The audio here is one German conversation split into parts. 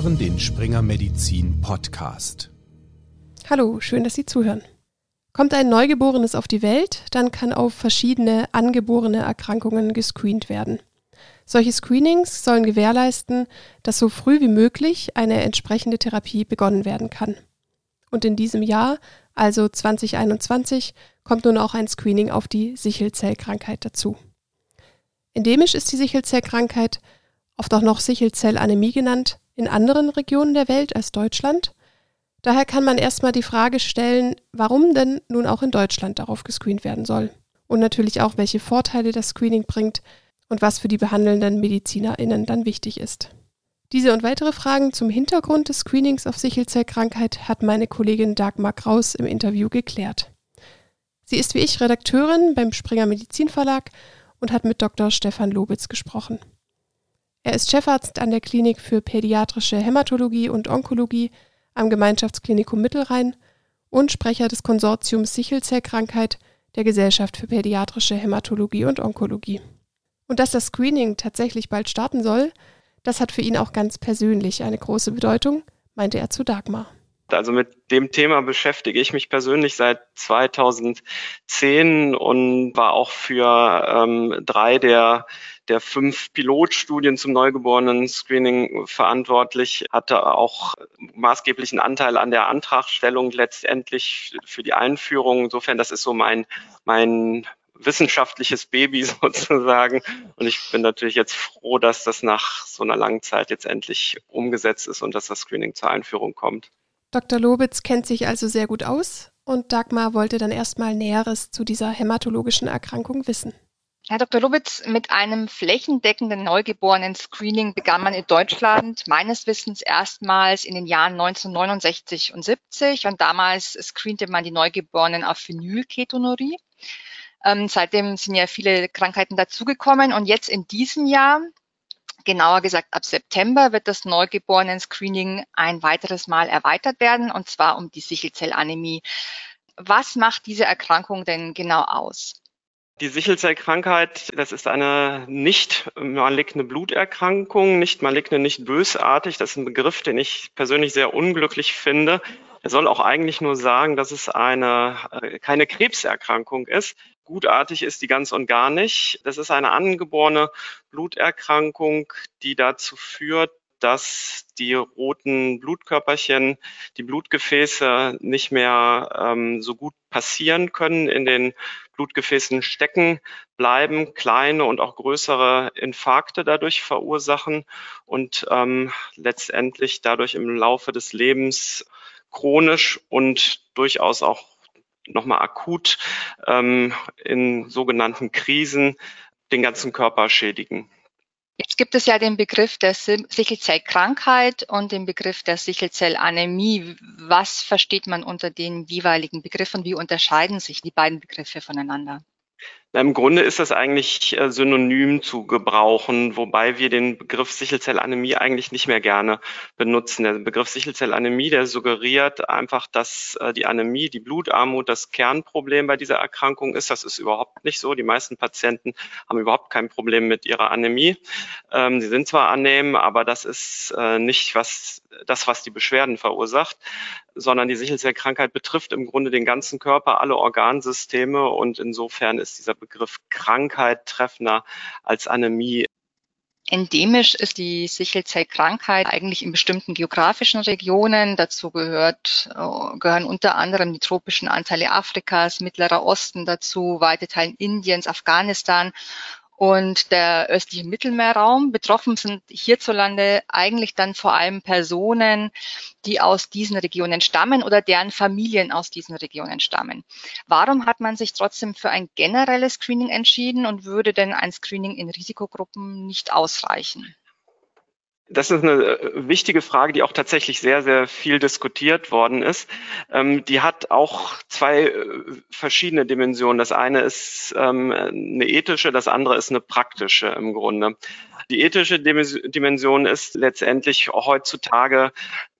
hören den Springer Medizin Podcast. Hallo, schön, dass Sie zuhören. Kommt ein Neugeborenes auf die Welt, dann kann auf verschiedene angeborene Erkrankungen gescreent werden. Solche Screenings sollen gewährleisten, dass so früh wie möglich eine entsprechende Therapie begonnen werden kann. Und in diesem Jahr, also 2021, kommt nun auch ein Screening auf die Sichelzellkrankheit dazu. Endemisch ist die Sichelzellkrankheit, oft auch noch Sichelzellanämie genannt, in anderen Regionen der Welt als Deutschland. Daher kann man erstmal die Frage stellen, warum denn nun auch in Deutschland darauf gescreent werden soll. Und natürlich auch, welche Vorteile das Screening bringt und was für die behandelnden MedizinerInnen dann wichtig ist. Diese und weitere Fragen zum Hintergrund des Screenings auf Sichelzellkrankheit hat meine Kollegin Dagmar Kraus im Interview geklärt. Sie ist wie ich Redakteurin beim Springer Medizinverlag und hat mit Dr. Stefan Lobitz gesprochen. Er ist Chefarzt an der Klinik für pädiatrische Hämatologie und Onkologie am Gemeinschaftsklinikum Mittelrhein und Sprecher des Konsortiums Sichelzellkrankheit der Gesellschaft für pädiatrische Hämatologie und Onkologie. Und dass das Screening tatsächlich bald starten soll, das hat für ihn auch ganz persönlich eine große Bedeutung, meinte er zu Dagmar. Also mit dem Thema beschäftige ich mich persönlich seit 2010 und war auch für ähm, drei der der fünf Pilotstudien zum Neugeborenen-Screening verantwortlich, hatte auch maßgeblichen Anteil an der Antragstellung letztendlich für die Einführung. Insofern, das ist so mein, mein wissenschaftliches Baby sozusagen. Und ich bin natürlich jetzt froh, dass das nach so einer langen Zeit jetzt endlich umgesetzt ist und dass das Screening zur Einführung kommt. Dr. Lobitz kennt sich also sehr gut aus und Dagmar wollte dann erstmal Näheres zu dieser hämatologischen Erkrankung wissen. Herr Dr. Lubitz, mit einem flächendeckenden Neugeborenen-Screening begann man in Deutschland meines Wissens erstmals in den Jahren 1969 und 70 und damals screente man die Neugeborenen auf Phenylketonurie. Ähm, seitdem sind ja viele Krankheiten dazugekommen und jetzt in diesem Jahr genauer gesagt ab September wird das Neugeborenen-Screening ein weiteres Mal erweitert werden, und zwar um die Sichelzellanämie. Was macht diese Erkrankung denn genau aus? Die Sichelzellkrankheit, das ist eine nicht maligne Bluterkrankung, nicht maligne, nicht bösartig. Das ist ein Begriff, den ich persönlich sehr unglücklich finde. Er soll auch eigentlich nur sagen, dass es eine, äh, keine Krebserkrankung ist. Gutartig ist die ganz und gar nicht. Das ist eine angeborene Bluterkrankung, die dazu führt, dass die roten Blutkörperchen, die Blutgefäße nicht mehr ähm, so gut passieren können, in den Blutgefäßen stecken bleiben, kleine und auch größere Infarkte dadurch verursachen und ähm, letztendlich dadurch im Laufe des Lebens chronisch und durchaus auch nochmal akut ähm, in sogenannten Krisen den ganzen Körper schädigen. Jetzt gibt es ja den Begriff der Sichelzellkrankheit und den Begriff der Sichelzellanämie. Was versteht man unter den jeweiligen Begriffen? Wie unterscheiden sich die beiden Begriffe voneinander? Im Grunde ist das eigentlich äh, synonym zu gebrauchen, wobei wir den Begriff Sichelzellanämie eigentlich nicht mehr gerne benutzen. Der Begriff Sichelzellanämie, der suggeriert einfach, dass äh, die Anämie, die Blutarmut das Kernproblem bei dieser Erkrankung ist. Das ist überhaupt nicht so. Die meisten Patienten haben überhaupt kein Problem mit ihrer Anämie. Ähm, sie sind zwar annehmen, aber das ist äh, nicht was, das, was die Beschwerden verursacht, sondern die Sichelzellkrankheit betrifft im Grunde den ganzen Körper, alle Organsysteme und insofern ist dieser Begriff Krankheit treffender als Anämie. Endemisch ist die Sichelzellkrankheit eigentlich in bestimmten geografischen Regionen. Dazu gehört, äh, gehören unter anderem die tropischen Anteile Afrikas, Mittlerer Osten dazu, weite Teilen Indiens, Afghanistan und der östliche Mittelmeerraum. Betroffen sind hierzulande eigentlich dann vor allem Personen, die aus diesen Regionen stammen oder deren Familien aus diesen Regionen stammen. Warum hat man sich trotzdem für ein generelles Screening entschieden und würde denn ein Screening in Risikogruppen nicht ausreichen? Das ist eine äh, wichtige Frage, die auch tatsächlich sehr, sehr viel diskutiert worden ist. Ähm, die hat auch zwei äh, verschiedene Dimensionen. Das eine ist ähm, eine ethische, das andere ist eine praktische im Grunde. Die ethische Dimension ist letztendlich heutzutage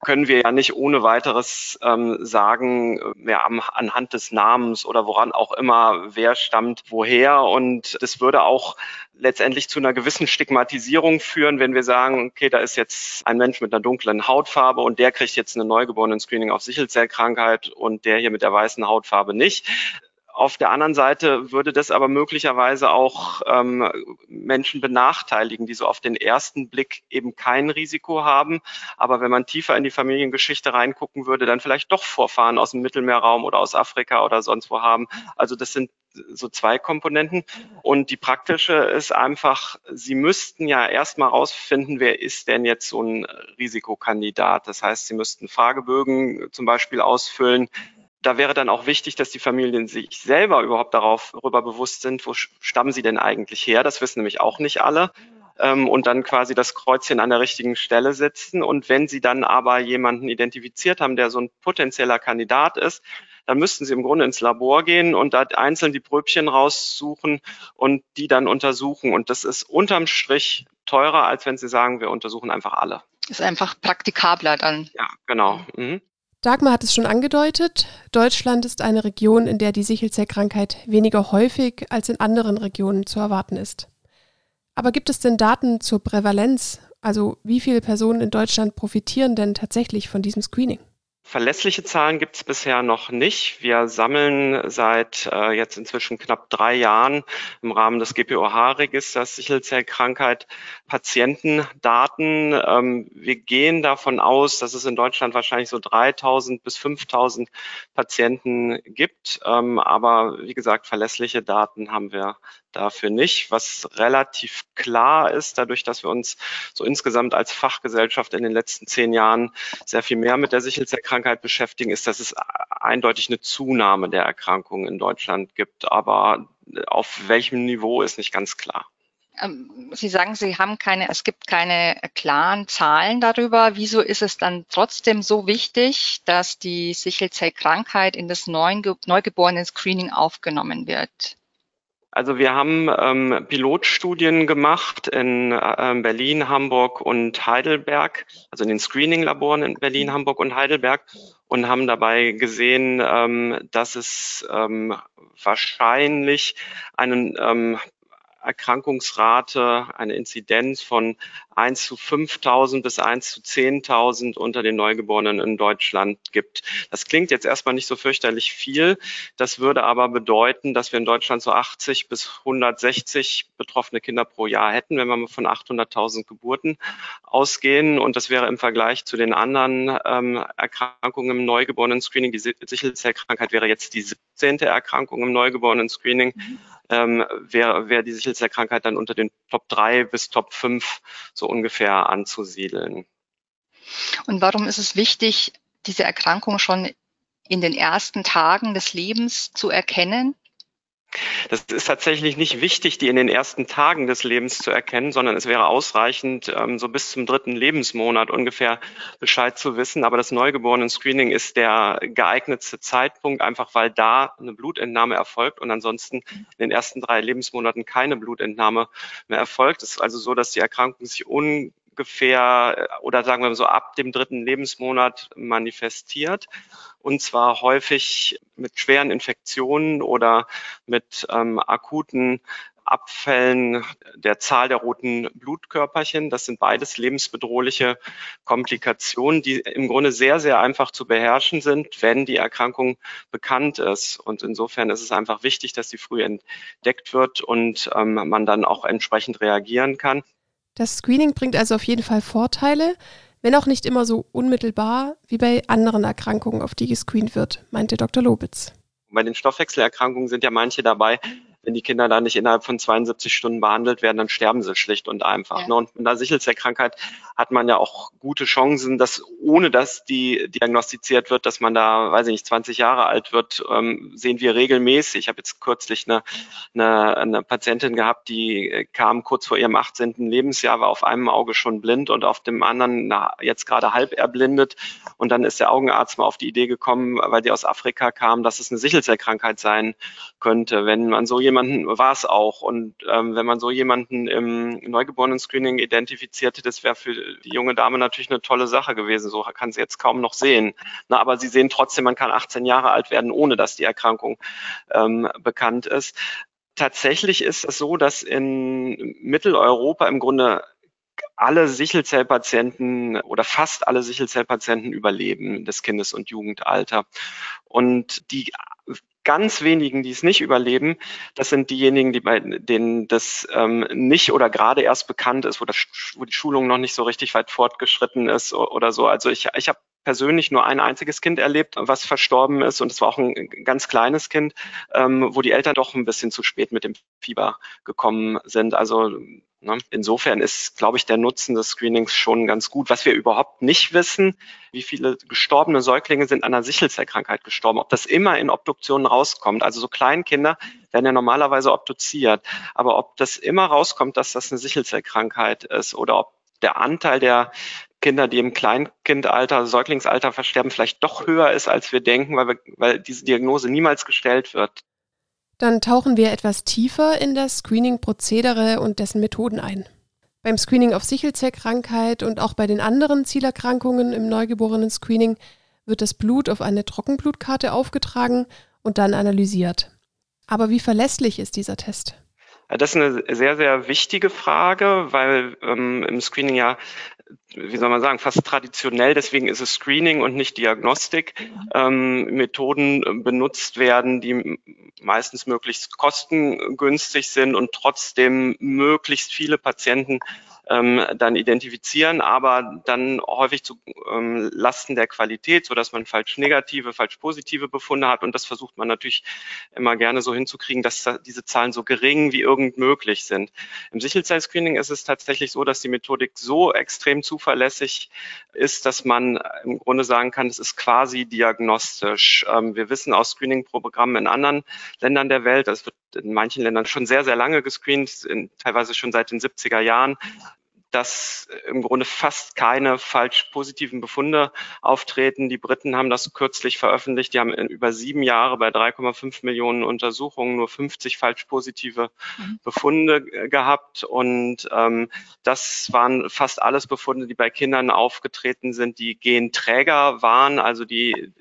können wir ja nicht ohne weiteres ähm, sagen, wer am, anhand des Namens oder woran auch immer, wer stammt woher. Und das würde auch letztendlich zu einer gewissen Stigmatisierung führen, wenn wir sagen, okay, da ist jetzt ein Mensch mit einer dunklen Hautfarbe und der kriegt jetzt eine neugeborenen Screening auf Sichelzellkrankheit und der hier mit der weißen Hautfarbe nicht. Auf der anderen Seite würde das aber möglicherweise auch ähm, Menschen benachteiligen, die so auf den ersten Blick eben kein Risiko haben. Aber wenn man tiefer in die Familiengeschichte reingucken würde, dann vielleicht doch Vorfahren aus dem Mittelmeerraum oder aus Afrika oder sonst wo haben. Also das sind so zwei Komponenten. Und die praktische ist einfach, Sie müssten ja erstmal rausfinden, wer ist denn jetzt so ein Risikokandidat. Das heißt, Sie müssten Fragebögen zum Beispiel ausfüllen da wäre dann auch wichtig, dass die Familien sich selber überhaupt darauf darüber bewusst sind, wo stammen sie denn eigentlich her? Das wissen nämlich auch nicht alle. Ähm, und dann quasi das Kreuzchen an der richtigen Stelle setzen. Und wenn sie dann aber jemanden identifiziert haben, der so ein potenzieller Kandidat ist, dann müssten sie im Grunde ins Labor gehen und da einzeln die Pröbchen raussuchen und die dann untersuchen. Und das ist unterm Strich teurer, als wenn sie sagen, wir untersuchen einfach alle. Ist einfach praktikabler dann. Ja, genau. Mhm. Dagmar hat es schon angedeutet, Deutschland ist eine Region, in der die Sichelzellkrankheit weniger häufig als in anderen Regionen zu erwarten ist. Aber gibt es denn Daten zur Prävalenz? Also wie viele Personen in Deutschland profitieren denn tatsächlich von diesem Screening? Verlässliche Zahlen gibt es bisher noch nicht. Wir sammeln seit äh, jetzt inzwischen knapp drei Jahren im Rahmen des GPOH-Registers Sichelzellkrankheit Patientendaten. Ähm, wir gehen davon aus, dass es in Deutschland wahrscheinlich so 3000 bis 5000 Patienten gibt. Ähm, aber wie gesagt, verlässliche Daten haben wir dafür nicht. Was relativ klar ist, dadurch, dass wir uns so insgesamt als Fachgesellschaft in den letzten zehn Jahren sehr viel mehr mit der Sichelzellkrankheit beschäftigen, ist, dass es eindeutig eine Zunahme der Erkrankungen in Deutschland gibt. Aber auf welchem Niveau ist nicht ganz klar. Ähm, Sie sagen, Sie haben keine, es gibt keine klaren Zahlen darüber. Wieso ist es dann trotzdem so wichtig, dass die Sichelzellkrankheit in das neugeborenen Screening aufgenommen wird? Also wir haben ähm, Pilotstudien gemacht in äh, Berlin, Hamburg und Heidelberg, also in den Screening-Laboren in Berlin, Hamburg und Heidelberg und haben dabei gesehen, ähm, dass es ähm, wahrscheinlich einen ähm, Erkrankungsrate, eine Inzidenz von 1 zu 5.000 bis 1 zu 10.000 unter den Neugeborenen in Deutschland gibt. Das klingt jetzt erstmal nicht so fürchterlich viel. Das würde aber bedeuten, dass wir in Deutschland so 80 bis 160 betroffene Kinder pro Jahr hätten, wenn wir von 800.000 Geburten ausgehen. Und das wäre im Vergleich zu den anderen ähm, Erkrankungen im Neugeborenen-Screening, die Sichelzellkrankheit wäre jetzt die 17. Erkrankung im Neugeborenen-Screening. Mhm ähm, wäre wär die Sichelzellkrankheit dann unter den Top 3 bis Top 5 so ungefähr anzusiedeln. Und warum ist es wichtig, diese Erkrankung schon in den ersten Tagen des Lebens zu erkennen? Das ist tatsächlich nicht wichtig, die in den ersten Tagen des Lebens zu erkennen, sondern es wäre ausreichend, ähm, so bis zum dritten Lebensmonat ungefähr Bescheid zu wissen. Aber das Neugeborenen-Screening ist der geeignetste Zeitpunkt, einfach weil da eine Blutentnahme erfolgt und ansonsten in den ersten drei Lebensmonaten keine Blutentnahme mehr erfolgt. Es ist also so, dass die Erkrankung sich un ungefähr äh, oder sagen wir so ab dem dritten Lebensmonat manifestiert. Und zwar häufig mit schweren Infektionen oder mit ähm, akuten Abfällen der Zahl der roten Blutkörperchen. Das sind beides lebensbedrohliche Komplikationen, die im Grunde sehr, sehr einfach zu beherrschen sind, wenn die Erkrankung bekannt ist. Und insofern ist es einfach wichtig, dass sie früh entdeckt wird und ähm, man dann auch entsprechend reagieren kann. Das Screening bringt also auf jeden Fall Vorteile, wenn auch nicht immer so unmittelbar wie bei anderen Erkrankungen, auf die gescreent wird, meinte Dr. Lobitz. Bei den Stoffwechselerkrankungen sind ja manche dabei, wenn die Kinder da nicht innerhalb von 72 Stunden behandelt werden, dann sterben sie schlicht und einfach. Ja. Ne? Und mit einer Sichelzellkrankheit hat man ja auch gute Chancen, dass ohne dass die diagnostiziert wird, dass man da, weiß ich nicht, 20 Jahre alt wird, ähm, sehen wir regelmäßig. Ich habe jetzt kürzlich eine, eine, eine Patientin gehabt, die kam kurz vor ihrem 18. Lebensjahr, war auf einem Auge schon blind und auf dem anderen na, jetzt gerade halb erblindet. Und dann ist der Augenarzt mal auf die Idee gekommen, weil die aus Afrika kam, dass es eine Sichelzellkrankheit sein könnte. Wenn man so jemand jemanden war es auch. Und ähm, wenn man so jemanden im Neugeborenen-Screening identifizierte, das wäre für die junge Dame natürlich eine tolle Sache gewesen. So kann sie jetzt kaum noch sehen. Na, aber sie sehen trotzdem, man kann 18 Jahre alt werden, ohne dass die Erkrankung ähm, bekannt ist. Tatsächlich ist es so, dass in Mitteleuropa im Grunde alle Sichelzellpatienten oder fast alle Sichelzellpatienten überleben des Kindes- und Jugendalter. Und die ganz wenigen, die es nicht überleben, das sind diejenigen, die bei denen das ähm, nicht oder gerade erst bekannt ist, wo, das, wo die Schulung noch nicht so richtig weit fortgeschritten ist oder so. Also ich, ich habe persönlich nur ein einziges Kind erlebt, was verstorben ist. Und es war auch ein ganz kleines Kind, ähm, wo die Eltern doch ein bisschen zu spät mit dem Fieber gekommen sind. Also insofern ist, glaube ich, der Nutzen des Screenings schon ganz gut. Was wir überhaupt nicht wissen, wie viele gestorbene Säuglinge sind an einer Sichelzellkrankheit gestorben. Ob das immer in Obduktionen rauskommt. Also so Kleinkinder werden ja normalerweise obduziert. Aber ob das immer rauskommt, dass das eine Sichelzellkrankheit ist oder ob der Anteil der Kinder, die im Kleinkindalter, Säuglingsalter versterben, vielleicht doch höher ist, als wir denken, weil, wir, weil diese Diagnose niemals gestellt wird. Dann tauchen wir etwas tiefer in das Screening-Prozedere und dessen Methoden ein. Beim Screening auf Sichelzellkrankheit und auch bei den anderen Zielerkrankungen im Neugeborenen-Screening wird das Blut auf eine Trockenblutkarte aufgetragen und dann analysiert. Aber wie verlässlich ist dieser Test? Das ist eine sehr, sehr wichtige Frage, weil ähm, im Screening ja wie soll man sagen, fast traditionell, deswegen ist es Screening und nicht Diagnostik, ähm, Methoden benutzt werden, die meistens möglichst kostengünstig sind und trotzdem möglichst viele Patienten ähm, dann identifizieren, aber dann häufig zu ähm, Lasten der Qualität, so dass man falsch negative, falsch positive Befunde hat. Und das versucht man natürlich immer gerne so hinzukriegen, dass da diese Zahlen so gering wie irgend möglich sind. Im Sichelzell-Screening ist es tatsächlich so, dass die Methodik so extrem zuverlässig ist, dass man im Grunde sagen kann, es ist quasi diagnostisch. Ähm, wir wissen aus Screening-Programmen in anderen Ländern der Welt, das wird in manchen Ländern schon sehr, sehr lange gescreent, in, teilweise schon seit den 70er Jahren, dass im Grunde fast keine falsch positiven Befunde auftreten. Die Briten haben das kürzlich veröffentlicht. Die haben in über sieben Jahre bei 3,5 Millionen Untersuchungen nur 50 falsch positive mhm. Befunde gehabt. Und ähm, das waren fast alles Befunde, die bei Kindern aufgetreten sind, die Genträger waren, also die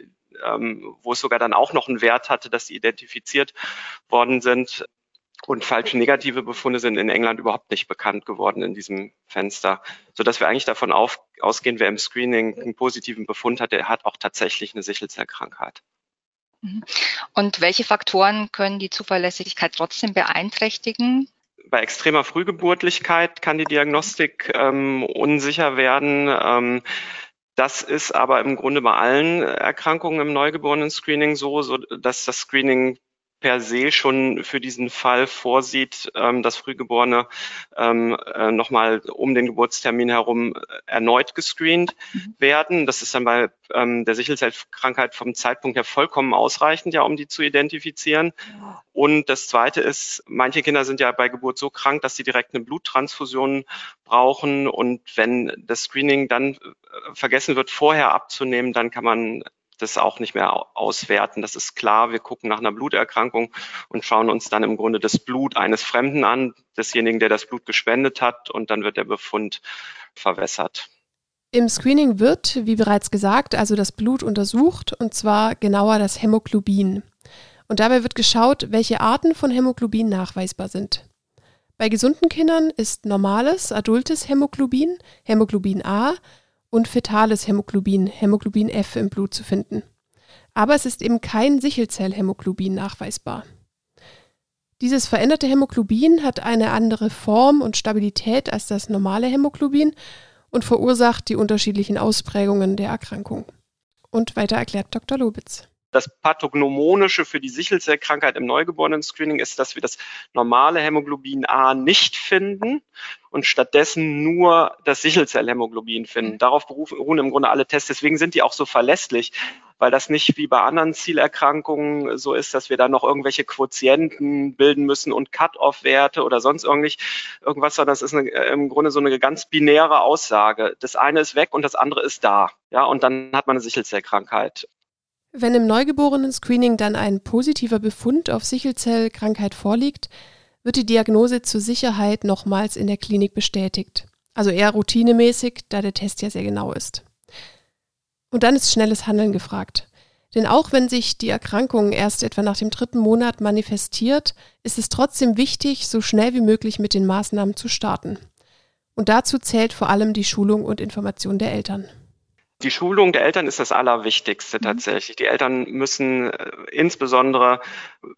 ähm, wo es sogar dann auch noch einen Wert hatte, dass sie identifiziert worden sind. Und falsche negative Befunde sind in England überhaupt nicht bekannt geworden in diesem Fenster, so dass wir eigentlich davon auf, ausgehen, wer im Screening einen positiven Befund hat, der hat auch tatsächlich eine Sichelzellkrankheit. Mhm. Und welche Faktoren können die Zuverlässigkeit trotzdem beeinträchtigen? Bei extremer Frühgeburtlichkeit kann die Diagnostik ähm, unsicher werden. Ähm, das ist aber im Grunde bei allen Erkrankungen im Neugeborenen-Screening so, so dass das Screening per se schon für diesen Fall vorsieht, ähm, dass Frühgeborene ähm, äh, nochmal um den Geburtstermin herum äh, erneut gescreent mhm. werden. Das ist dann bei ähm, der Sichelzellkrankheit vom Zeitpunkt her vollkommen ausreichend, ja, um die zu identifizieren. Und das Zweite ist, manche Kinder sind ja bei Geburt so krank, dass sie direkt eine Bluttransfusion brauchen. Und wenn das Screening dann äh, vergessen wird, vorher abzunehmen, dann kann man das auch nicht mehr auswerten. Das ist klar. Wir gucken nach einer Bluterkrankung und schauen uns dann im Grunde das Blut eines Fremden an, desjenigen, der das Blut gespendet hat, und dann wird der Befund verwässert. Im Screening wird, wie bereits gesagt, also das Blut untersucht, und zwar genauer das Hämoglobin. Und dabei wird geschaut, welche Arten von Hämoglobin nachweisbar sind. Bei gesunden Kindern ist normales, adultes Hämoglobin, Hämoglobin A, und fetales Hämoglobin, Hämoglobin F im Blut zu finden. Aber es ist eben kein Sichelzellhämoglobin nachweisbar. Dieses veränderte Hämoglobin hat eine andere Form und Stabilität als das normale Hämoglobin und verursacht die unterschiedlichen Ausprägungen der Erkrankung. Und weiter erklärt Dr. Lobitz. Das Pathognomonische für die Sichelzellkrankheit im Neugeborenen-Screening ist, dass wir das normale Hämoglobin A nicht finden und stattdessen nur das Sichelzellhämoglobin finden. Mhm. Darauf beruhen im Grunde alle Tests. Deswegen sind die auch so verlässlich, weil das nicht wie bei anderen Zielerkrankungen so ist, dass wir da noch irgendwelche Quotienten bilden müssen und Cut-off-Werte oder sonst irgendwas, sondern das ist eine, im Grunde so eine ganz binäre Aussage. Das eine ist weg und das andere ist da. Ja, und dann hat man eine Sichelzellkrankheit. Wenn im Neugeborenen-Screening dann ein positiver Befund auf Sichelzellkrankheit vorliegt, wird die Diagnose zur Sicherheit nochmals in der Klinik bestätigt. Also eher routinemäßig, da der Test ja sehr genau ist. Und dann ist schnelles Handeln gefragt. Denn auch wenn sich die Erkrankung erst etwa nach dem dritten Monat manifestiert, ist es trotzdem wichtig, so schnell wie möglich mit den Maßnahmen zu starten. Und dazu zählt vor allem die Schulung und Information der Eltern. Die Schulung der Eltern ist das Allerwichtigste mhm. tatsächlich. Die Eltern müssen äh, insbesondere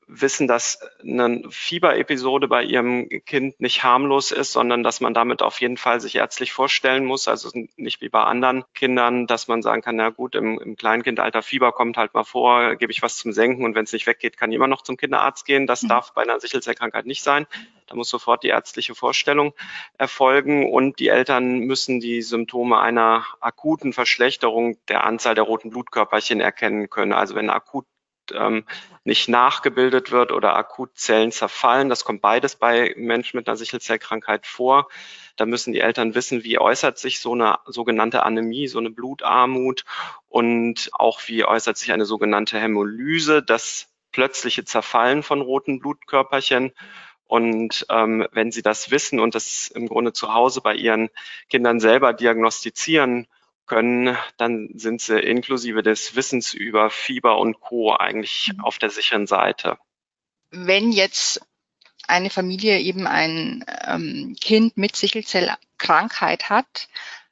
wissen, dass eine Fieberepisode bei ihrem Kind nicht harmlos ist, sondern dass man damit auf jeden Fall sich ärztlich vorstellen muss. Also nicht wie bei anderen Kindern, dass man sagen kann, na gut, im, im Kleinkindalter Fieber kommt halt mal vor, gebe ich was zum Senken und wenn es nicht weggeht, kann ich immer noch zum Kinderarzt gehen. Das mhm. darf bei einer Sichelzellkrankheit nicht sein. Da muss sofort die ärztliche Vorstellung erfolgen und die Eltern müssen die Symptome einer akuten Verschlechterung der Anzahl der roten Blutkörperchen erkennen können. Also wenn akut ähm, nicht nachgebildet wird oder akut Zellen zerfallen. Das kommt beides bei Menschen mit einer Sichelzellkrankheit vor. Da müssen die Eltern wissen, wie äußert sich so eine sogenannte Anämie, so eine Blutarmut und auch wie äußert sich eine sogenannte Hämolyse, das plötzliche Zerfallen von roten Blutkörperchen. Und ähm, wenn Sie das wissen und das im Grunde zu Hause bei Ihren Kindern selber diagnostizieren können, dann sind Sie inklusive des Wissens über Fieber und Co. eigentlich mhm. auf der sicheren Seite. Wenn jetzt eine Familie eben ein ähm, Kind mit Sichelzellkrankheit hat,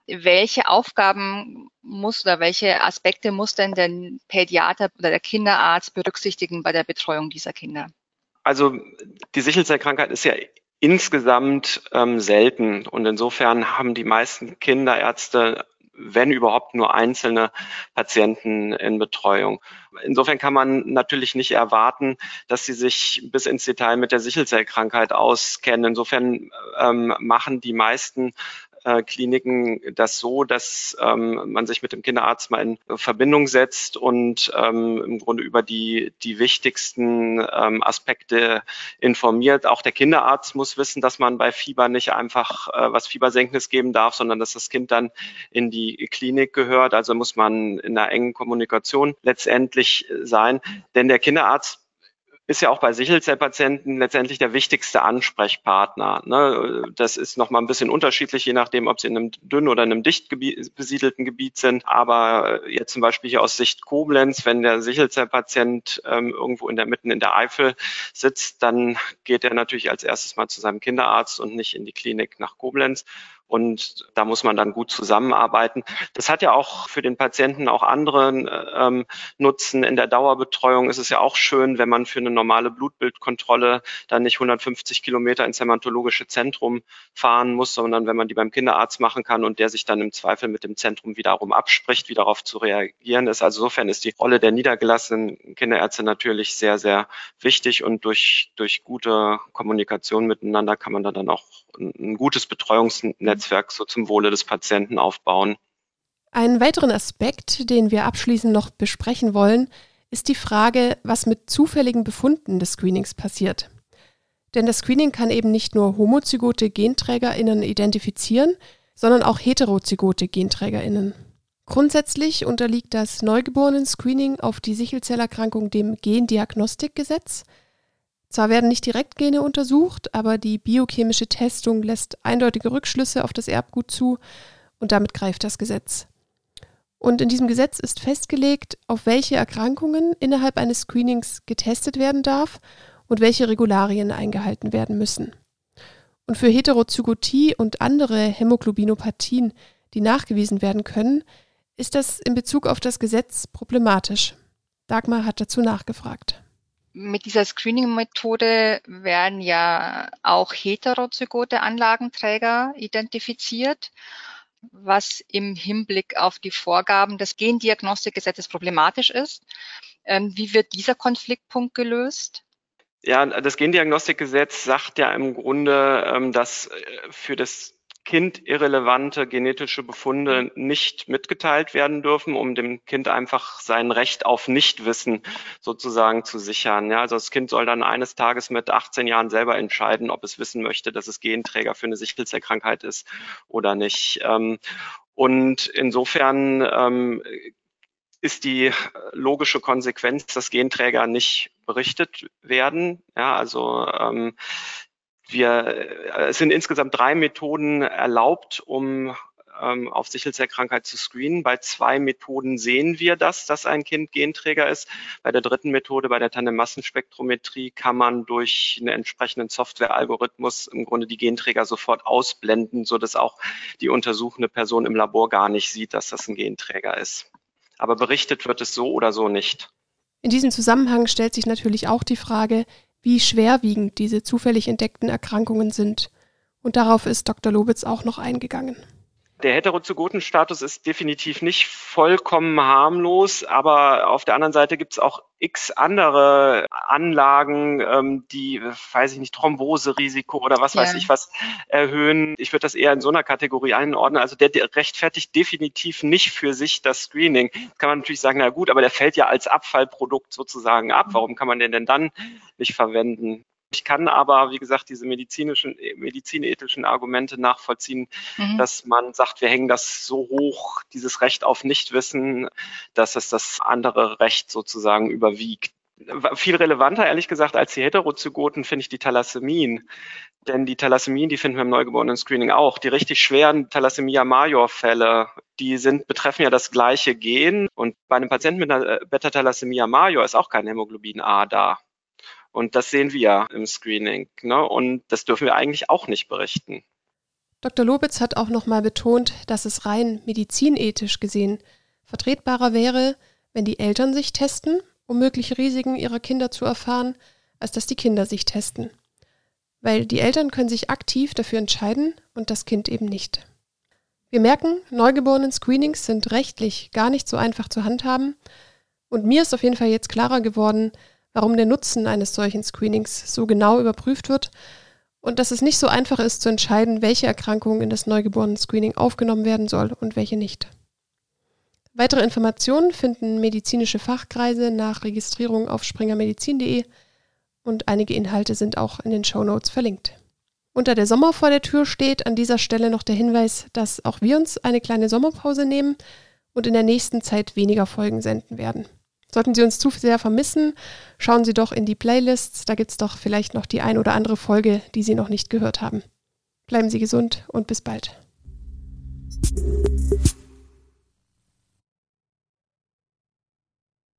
welche Aufgaben muss oder welche Aspekte muss denn der Pädiater oder der Kinderarzt berücksichtigen bei der Betreuung dieser Kinder? Also die Sichelzellkrankheit ist ja insgesamt ähm, selten und insofern haben die meisten Kinderärzte wenn überhaupt nur einzelne Patienten in Betreuung. Insofern kann man natürlich nicht erwarten, dass sie sich bis ins Detail mit der Sichelzellkrankheit auskennen. Insofern ähm, machen die meisten äh, Kliniken das so, dass ähm, man sich mit dem Kinderarzt mal in Verbindung setzt und ähm, im Grunde über die, die wichtigsten ähm, Aspekte informiert. Auch der Kinderarzt muss wissen, dass man bei Fieber nicht einfach äh, was Fiebersenkendes geben darf, sondern dass das Kind dann in die Klinik gehört. Also muss man in einer engen Kommunikation letztendlich sein. Denn der Kinderarzt ist ja auch bei Sichelzellpatienten letztendlich der wichtigste Ansprechpartner. Ne? Das ist nochmal ein bisschen unterschiedlich, je nachdem, ob sie in einem dünn oder in einem dicht besiedelten Gebiet sind. Aber jetzt zum Beispiel hier aus Sicht Koblenz, wenn der Sichelzellpatient ähm, irgendwo in der mitten in der Eifel sitzt, dann geht er natürlich als erstes mal zu seinem Kinderarzt und nicht in die Klinik nach Koblenz. Und da muss man dann gut zusammenarbeiten. Das hat ja auch für den Patienten auch anderen ähm, Nutzen. In der Dauerbetreuung ist es ja auch schön, wenn man für eine normale Blutbildkontrolle dann nicht 150 Kilometer ins hämatologische Zentrum fahren muss, sondern wenn man die beim Kinderarzt machen kann und der sich dann im Zweifel mit dem Zentrum wiederum abspricht, wie darauf zu reagieren ist. Also insofern ist die Rolle der niedergelassenen Kinderärzte natürlich sehr, sehr wichtig und durch, durch gute Kommunikation miteinander kann man da dann auch ein, ein gutes Betreuungsnetz Netzwerk so zum Wohle des Patienten aufbauen. Einen weiteren Aspekt, den wir abschließend noch besprechen wollen, ist die Frage, was mit zufälligen Befunden des Screenings passiert. Denn das Screening kann eben nicht nur homozygote GenträgerInnen identifizieren, sondern auch heterozygote GenträgerInnen. Grundsätzlich unterliegt das Neugeborenen-Screening auf die Sichelzellerkrankung dem Gendiagnostikgesetz, zwar werden nicht direkt Gene untersucht, aber die biochemische Testung lässt eindeutige Rückschlüsse auf das Erbgut zu und damit greift das Gesetz. Und in diesem Gesetz ist festgelegt, auf welche Erkrankungen innerhalb eines Screenings getestet werden darf und welche Regularien eingehalten werden müssen. Und für Heterozygotie und andere Hämoglobinopathien, die nachgewiesen werden können, ist das in Bezug auf das Gesetz problematisch. Dagmar hat dazu nachgefragt mit dieser Screening-Methode werden ja auch heterozygote Anlagenträger identifiziert, was im Hinblick auf die Vorgaben des Gendiagnostikgesetzes problematisch ist. Ähm, wie wird dieser Konfliktpunkt gelöst? Ja, das Gendiagnostikgesetz sagt ja im Grunde, ähm, dass äh, für das Kind irrelevante genetische Befunde nicht mitgeteilt werden dürfen, um dem Kind einfach sein Recht auf Nichtwissen sozusagen zu sichern. Ja, also das Kind soll dann eines Tages mit 18 Jahren selber entscheiden, ob es wissen möchte, dass es Genträger für eine Sichelzellkrankheit ist oder nicht. Ähm, und insofern ähm, ist die logische Konsequenz, dass Genträger nicht berichtet werden. Ja, also ähm, wir, äh, es sind insgesamt drei Methoden erlaubt, um ähm, auf Sichelzellkrankheit zu screenen. Bei zwei Methoden sehen wir das, dass ein Kind Genträger ist. Bei der dritten Methode, bei der Tandemmassenspektrometrie, kann man durch einen entsprechenden Softwarealgorithmus im Grunde die Genträger sofort ausblenden, so dass auch die untersuchende Person im Labor gar nicht sieht, dass das ein Genträger ist. Aber berichtet wird es so oder so nicht. In diesem Zusammenhang stellt sich natürlich auch die Frage, wie schwerwiegend diese zufällig entdeckten Erkrankungen sind. Und darauf ist Dr. Lobitz auch noch eingegangen. Der Heterozygotenstatus ist definitiv nicht vollkommen harmlos, aber auf der anderen Seite gibt es auch x andere Anlagen, ähm, die, weiß ich nicht, Thromboserisiko oder was ja. weiß ich was erhöhen. Ich würde das eher in so einer Kategorie einordnen. Also der, der rechtfertigt definitiv nicht für sich das Screening. Kann man natürlich sagen, na gut, aber der fällt ja als Abfallprodukt sozusagen ab. Warum kann man den denn dann nicht verwenden? Ich kann aber, wie gesagt, diese medizinischen, medizinethischen Argumente nachvollziehen, mhm. dass man sagt, wir hängen das so hoch, dieses Recht auf Nichtwissen, dass es das andere Recht sozusagen überwiegt. Viel relevanter, ehrlich gesagt, als die Heterozygoten finde ich die Thalassämien. Denn die Thalassämien, die finden wir im Neugeborenen-Screening auch. Die richtig schweren Thalassämia-Major-Fälle, die sind, betreffen ja das gleiche Gen. Und bei einem Patienten mit einer Beta-Thalassämia Major ist auch kein Hämoglobin A da. Und das sehen wir im Screening. Ne? Und das dürfen wir eigentlich auch nicht berichten. Dr. Lobitz hat auch nochmal betont, dass es rein medizinethisch gesehen vertretbarer wäre, wenn die Eltern sich testen, um mögliche Risiken ihrer Kinder zu erfahren, als dass die Kinder sich testen. Weil die Eltern können sich aktiv dafür entscheiden und das Kind eben nicht. Wir merken, Neugeborenen-Screenings sind rechtlich gar nicht so einfach zu handhaben. Und mir ist auf jeden Fall jetzt klarer geworden, warum der Nutzen eines solchen Screenings so genau überprüft wird und dass es nicht so einfach ist zu entscheiden, welche Erkrankung in das Neugeborenen-Screening aufgenommen werden soll und welche nicht. Weitere Informationen finden medizinische Fachkreise nach Registrierung auf springermedizin.de und einige Inhalte sind auch in den Show Notes verlinkt. Unter der Sommer vor der Tür steht an dieser Stelle noch der Hinweis, dass auch wir uns eine kleine Sommerpause nehmen und in der nächsten Zeit weniger Folgen senden werden. Sollten Sie uns zu sehr vermissen, schauen Sie doch in die Playlists, da gibt es doch vielleicht noch die ein oder andere Folge, die Sie noch nicht gehört haben. Bleiben Sie gesund und bis bald.